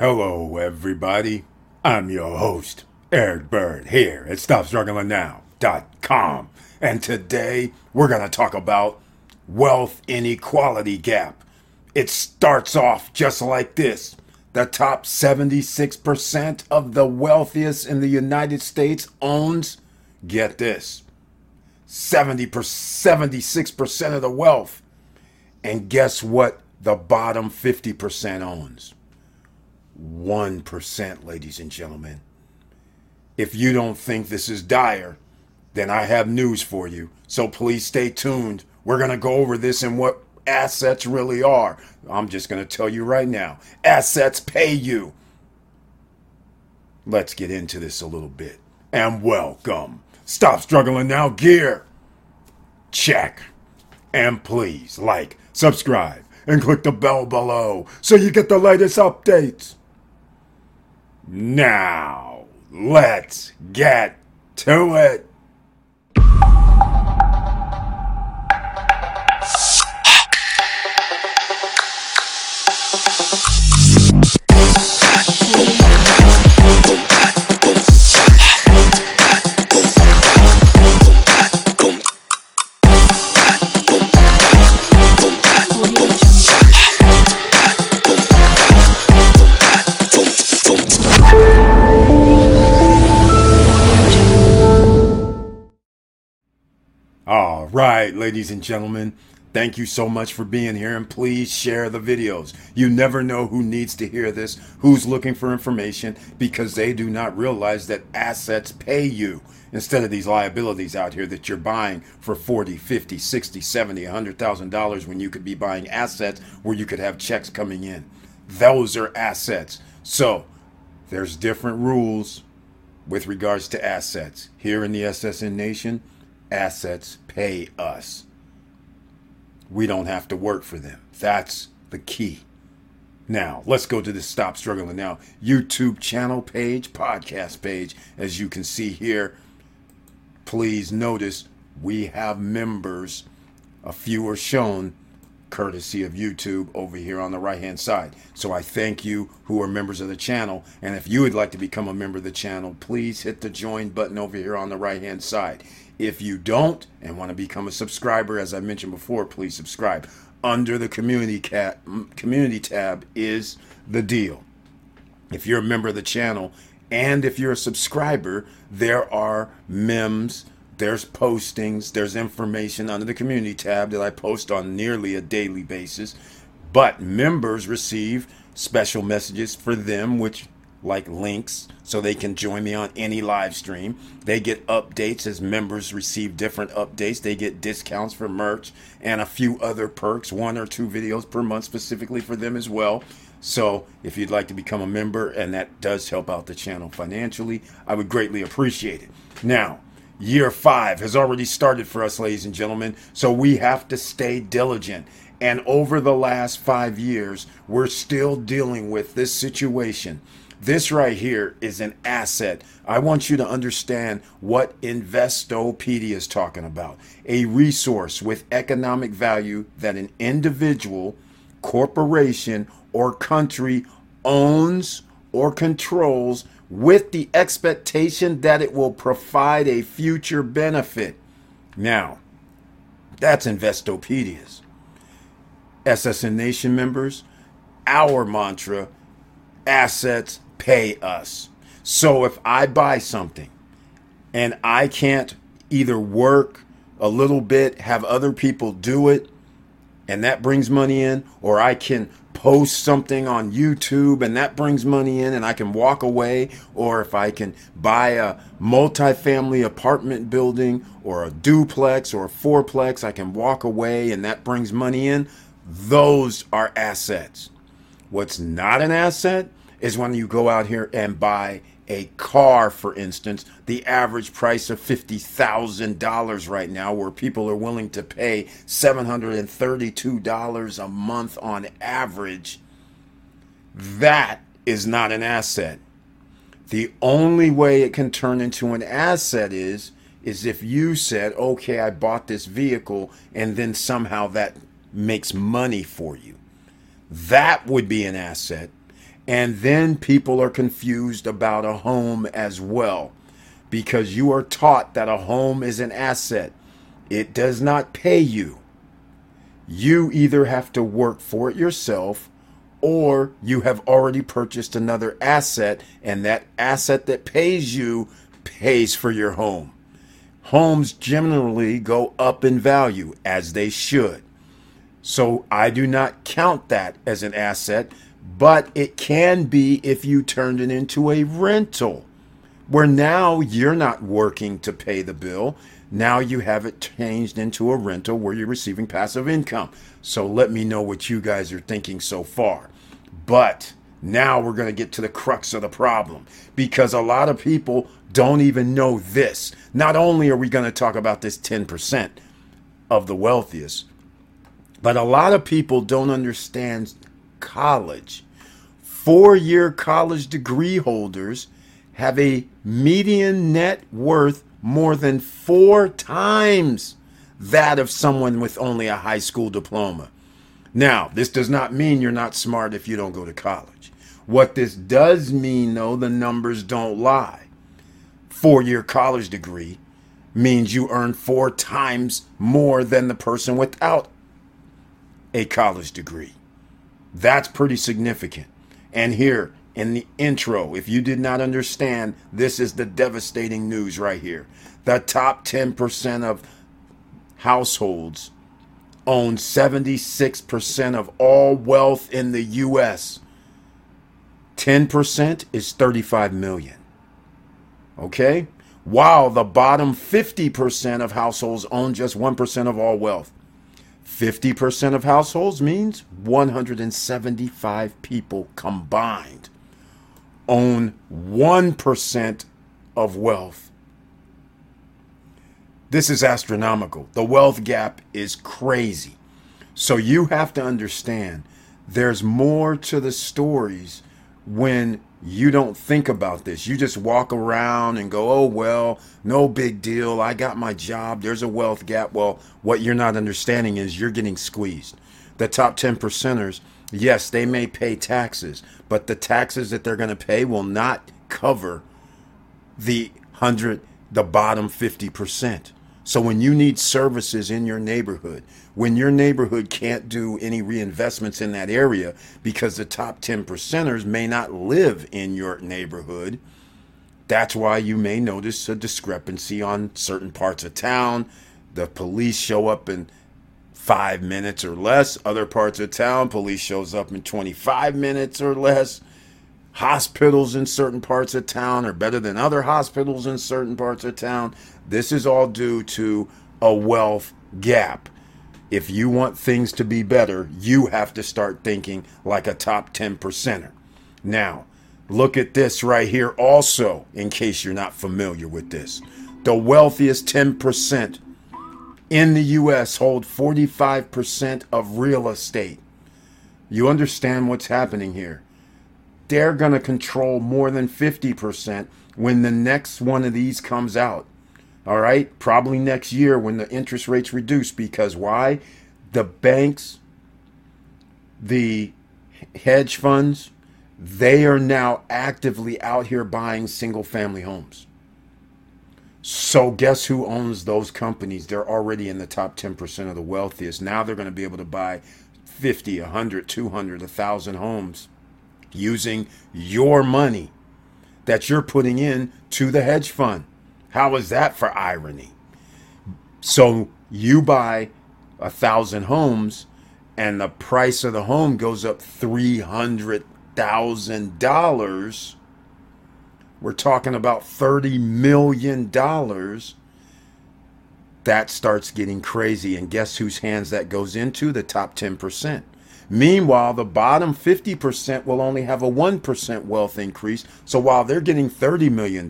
Hello, everybody. I'm your host, Eric Bird, here at StopStrugglingNow.com. And today we're going to talk about wealth inequality gap. It starts off just like this the top 76% of the wealthiest in the United States owns, get this, 70 76% of the wealth. And guess what the bottom 50% owns? 1%, ladies and gentlemen. If you don't think this is dire, then I have news for you. So please stay tuned. We're going to go over this and what assets really are. I'm just going to tell you right now assets pay you. Let's get into this a little bit. And welcome. Stop struggling now, gear. Check. And please like, subscribe, and click the bell below so you get the latest updates. Now, let's get to it. Right, ladies and gentlemen, thank you so much for being here and please share the videos. You never know who needs to hear this, who's looking for information because they do not realize that assets pay you instead of these liabilities out here that you're buying for 40, 50, 60, 70, 100,000 dollars when you could be buying assets where you could have checks coming in. Those are assets. So, there's different rules with regards to assets. Here in the SSN Nation, assets pay us. We don't have to work for them. That's the key. Now, let's go to the Stop Struggling Now YouTube channel page, podcast page. As you can see here, please notice we have members. A few are shown courtesy of YouTube over here on the right hand side. So I thank you who are members of the channel. And if you would like to become a member of the channel, please hit the join button over here on the right hand side. If you don't and want to become a subscriber, as I mentioned before, please subscribe. Under the community cat community tab is the deal. If you're a member of the channel and if you're a subscriber, there are memes, there's postings, there's information under the community tab that I post on nearly a daily basis. But members receive special messages for them, which like links so they can join me on any live stream. They get updates as members receive different updates. They get discounts for merch and a few other perks, one or two videos per month specifically for them as well. So, if you'd like to become a member and that does help out the channel financially, I would greatly appreciate it. Now, year 5 has already started for us ladies and gentlemen, so we have to stay diligent. And over the last 5 years, we're still dealing with this situation this right here is an asset. I want you to understand what Investopedia is talking about a resource with economic value that an individual, corporation, or country owns or controls with the expectation that it will provide a future benefit. Now, that's Investopedia's. SSN Nation members, our mantra assets pay us. So if I buy something and I can't either work a little bit, have other people do it, and that brings money in, or I can post something on YouTube and that brings money in and I can walk away, or if I can buy a multifamily apartment building or a duplex or a fourplex, I can walk away and that brings money in. Those are assets. What's not an asset is when you go out here and buy a car, for instance, the average price of $50,000 right now, where people are willing to pay $732 a month on average, that is not an asset. The only way it can turn into an asset is is if you said, "Okay, I bought this vehicle," and then somehow that makes money for you. That would be an asset And then people are confused about a home as well because you are taught that a home is an asset. It does not pay you. You either have to work for it yourself or you have already purchased another asset, and that asset that pays you pays for your home. Homes generally go up in value, as they should. So I do not count that as an asset, but it can be if you turned it into a rental, where now you're not working to pay the bill. Now you have it changed into a rental where you're receiving passive income. So let me know what you guys are thinking so far. But now we're going to get to the crux of the problem because a lot of people don't even know this. Not only are we going to talk about this 10% of the wealthiest, but a lot of people don't understand college. Four year college degree holders have a median net worth more than four times that of someone with only a high school diploma. Now, this does not mean you're not smart if you don't go to college. What this does mean, though, the numbers don't lie. Four year college degree means you earn four times more than the person without a college degree. That's pretty significant. And here in the intro, if you did not understand, this is the devastating news right here. The top 10% of households own 76% of all wealth in the US. 10% is 35 million. Okay? While the bottom 50% of households own just 1% of all wealth. 50% of households means 175 people combined own 1% of wealth. This is astronomical. The wealth gap is crazy. So you have to understand there's more to the stories when you don't think about this. You just walk around and go, oh, well, no big deal. I got my job. There's a wealth gap. Well, what you're not understanding is you're getting squeezed. The top 10 percenters, yes, they may pay taxes, but the taxes that they're going to pay will not cover the 100, the bottom 50%. So when you need services in your neighborhood, when your neighborhood can't do any reinvestments in that area because the top 10 percenters may not live in your neighborhood, that's why you may notice a discrepancy on certain parts of town. The police show up in five minutes or less. Other parts of town, police shows up in 25 minutes or less. Hospitals in certain parts of town are better than other hospitals in certain parts of town. This is all due to a wealth gap. If you want things to be better, you have to start thinking like a top 10 percenter. Now, look at this right here also, in case you're not familiar with this. The wealthiest 10% in the U.S. hold 45% of real estate. You understand what's happening here. They're going to control more than 50% when the next one of these comes out. All right, probably next year when the interest rates reduce because why? The banks, the hedge funds, they are now actively out here buying single family homes. So guess who owns those companies? They're already in the top 10% of the wealthiest. Now they're going to be able to buy 50, 100, 200, 1,000 homes using your money that you're putting in to the hedge fund. How is that for irony? So you buy a thousand homes and the price of the home goes up $300,000. We're talking about $30 million. That starts getting crazy. And guess whose hands that goes into? The top 10%. Meanwhile, the bottom 50% will only have a 1% wealth increase. So while they're getting $30 million,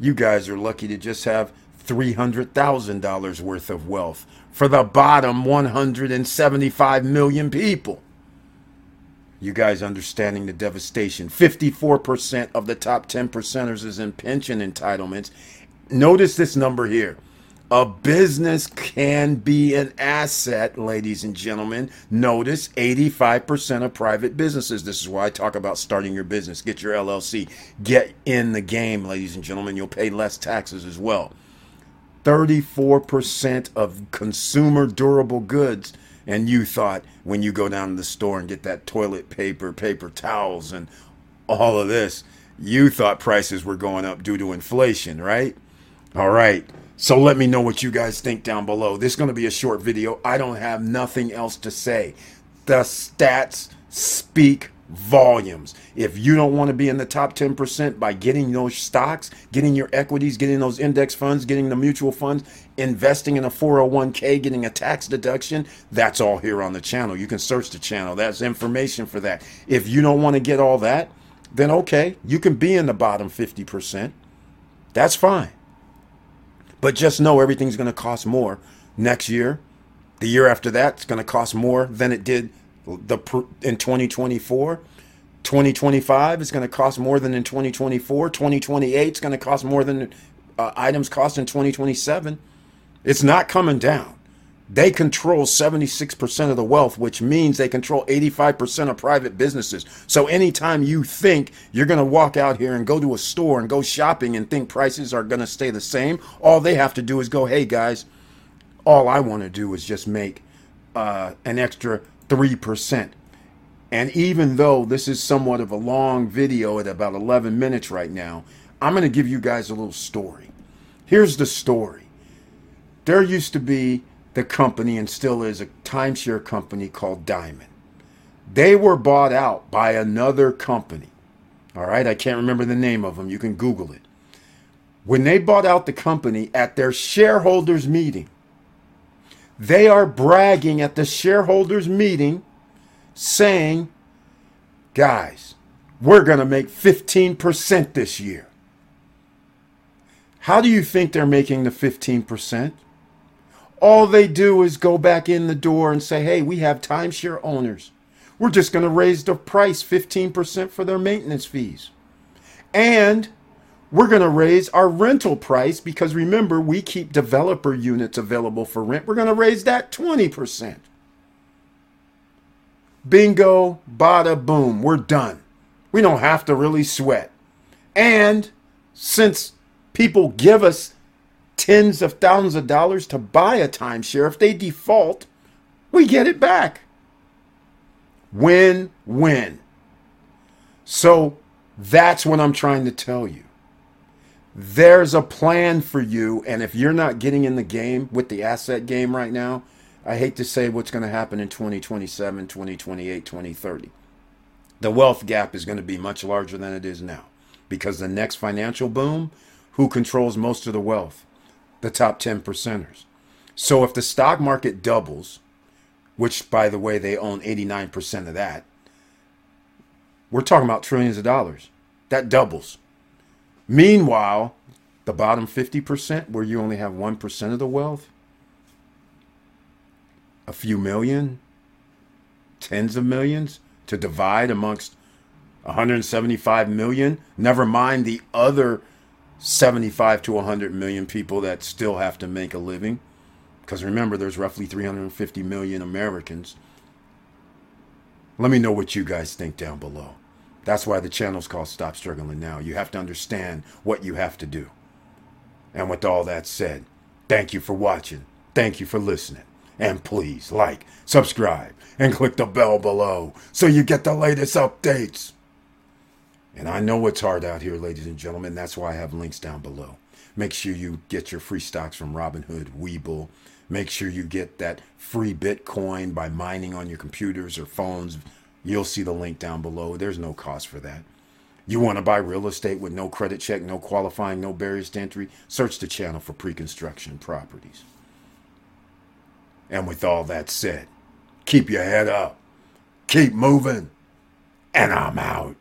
you guys are lucky to just have $300,000 worth of wealth for the bottom 175 million people. You guys understanding the devastation. 54% of the top 10 percenters is in pension entitlements. Notice this number here A business can be an asset, ladies and gentlemen. Notice 85% of private businesses. This is why I talk about starting your business. Get your LLC. Get in the game, ladies and gentlemen. You'll pay less taxes as well. 34% of consumer durable goods. And you thought when you go down to the store and get that toilet paper, paper towels, and all of this, you thought prices were going up due to inflation, right? All right. So let me know what you guys think down below. This is going to be a short video. I don't have nothing else to say. The stats speak volumes. If you don't want to be in the top 10% by getting those stocks, getting your equities, getting those index funds, getting the mutual funds, investing in a 401k, getting a tax deduction, that's all here on the channel. You can search the channel. That's information for that. If you don't want to get all that, then okay, you can be in the bottom 50%. That's fine. But just know everything's going to cost more next year. The year after that, it's going to cost more than it did the in 2024. 2025 is going to cost more than in 2024. 2028 is going to cost more than uh, items cost in 2027. It's not coming down. They control 76% of the wealth, which means they control 85% of private businesses. So anytime you think you're going to walk out here and go to a store and go shopping and think prices are going to stay the same, all they have to do is go, hey guys, all I want to do is just make uh, an extra 3%. And even though this is somewhat of a long video at about 11 minutes right now, I'm going to give you guys a little story. Here's the story. There used to be the company and still is a timeshare company called Diamond. They were bought out by another company. All right, I can't remember the name of them. You can Google it. When they bought out the company at their shareholders meeting, they are bragging at the shareholders meeting saying, guys, we're going to make 15% this year. How do you think they're making the 15%? All they do is go back in the door and say, hey, we have timeshare owners. We're just going to raise the price 15% for their maintenance fees. And we're going to raise our rental price because remember, we keep developer units available for rent. We're going to raise that 20%. Bingo, bada boom, we're done. We don't have to really sweat. And since people give us tens of thousands of dollars to buy a timeshare. If they default, we get it back. Win win. So that's what I'm trying to tell you. There's a plan for you. And if you're not getting in the game with the asset game right now, I hate to say what's going to happen in 2027, 2028, 2030. The wealth gap is going to be much larger than it is now because the next financial boom, who controls most of the wealth? The top 10 percenters. So if the stock market doubles, which by the way, they own 89% of that, we're talking about trillions of dollars. That doubles. Meanwhile, the bottom 50%, where you only have 1% of the wealth, a few million, tens of millions to divide amongst 175 million, never mind the other 75 to 100 million people that still have to make a living. Because remember, there's roughly 350 million Americans. Let me know what you guys think down below. That's why the channel's called Stop Struggling Now. You have to understand what you have to do. And with all that said, thank you for watching. Thank you for listening. And please like, subscribe, and click the bell below so you get the latest updates. And I know it's hard out here, ladies and gentlemen. That's why I have links down below. Make sure you get your free stocks from Robinhood, Webull. Make sure you get that free Bitcoin by mining on your computers or phones. You'll see the link down below. There's no cost for that. You want to buy real estate with no credit check, no qualifying, no barriers to entry? Search the channel for pre-construction properties. And with all that said, keep your head up, keep moving, and I'm out.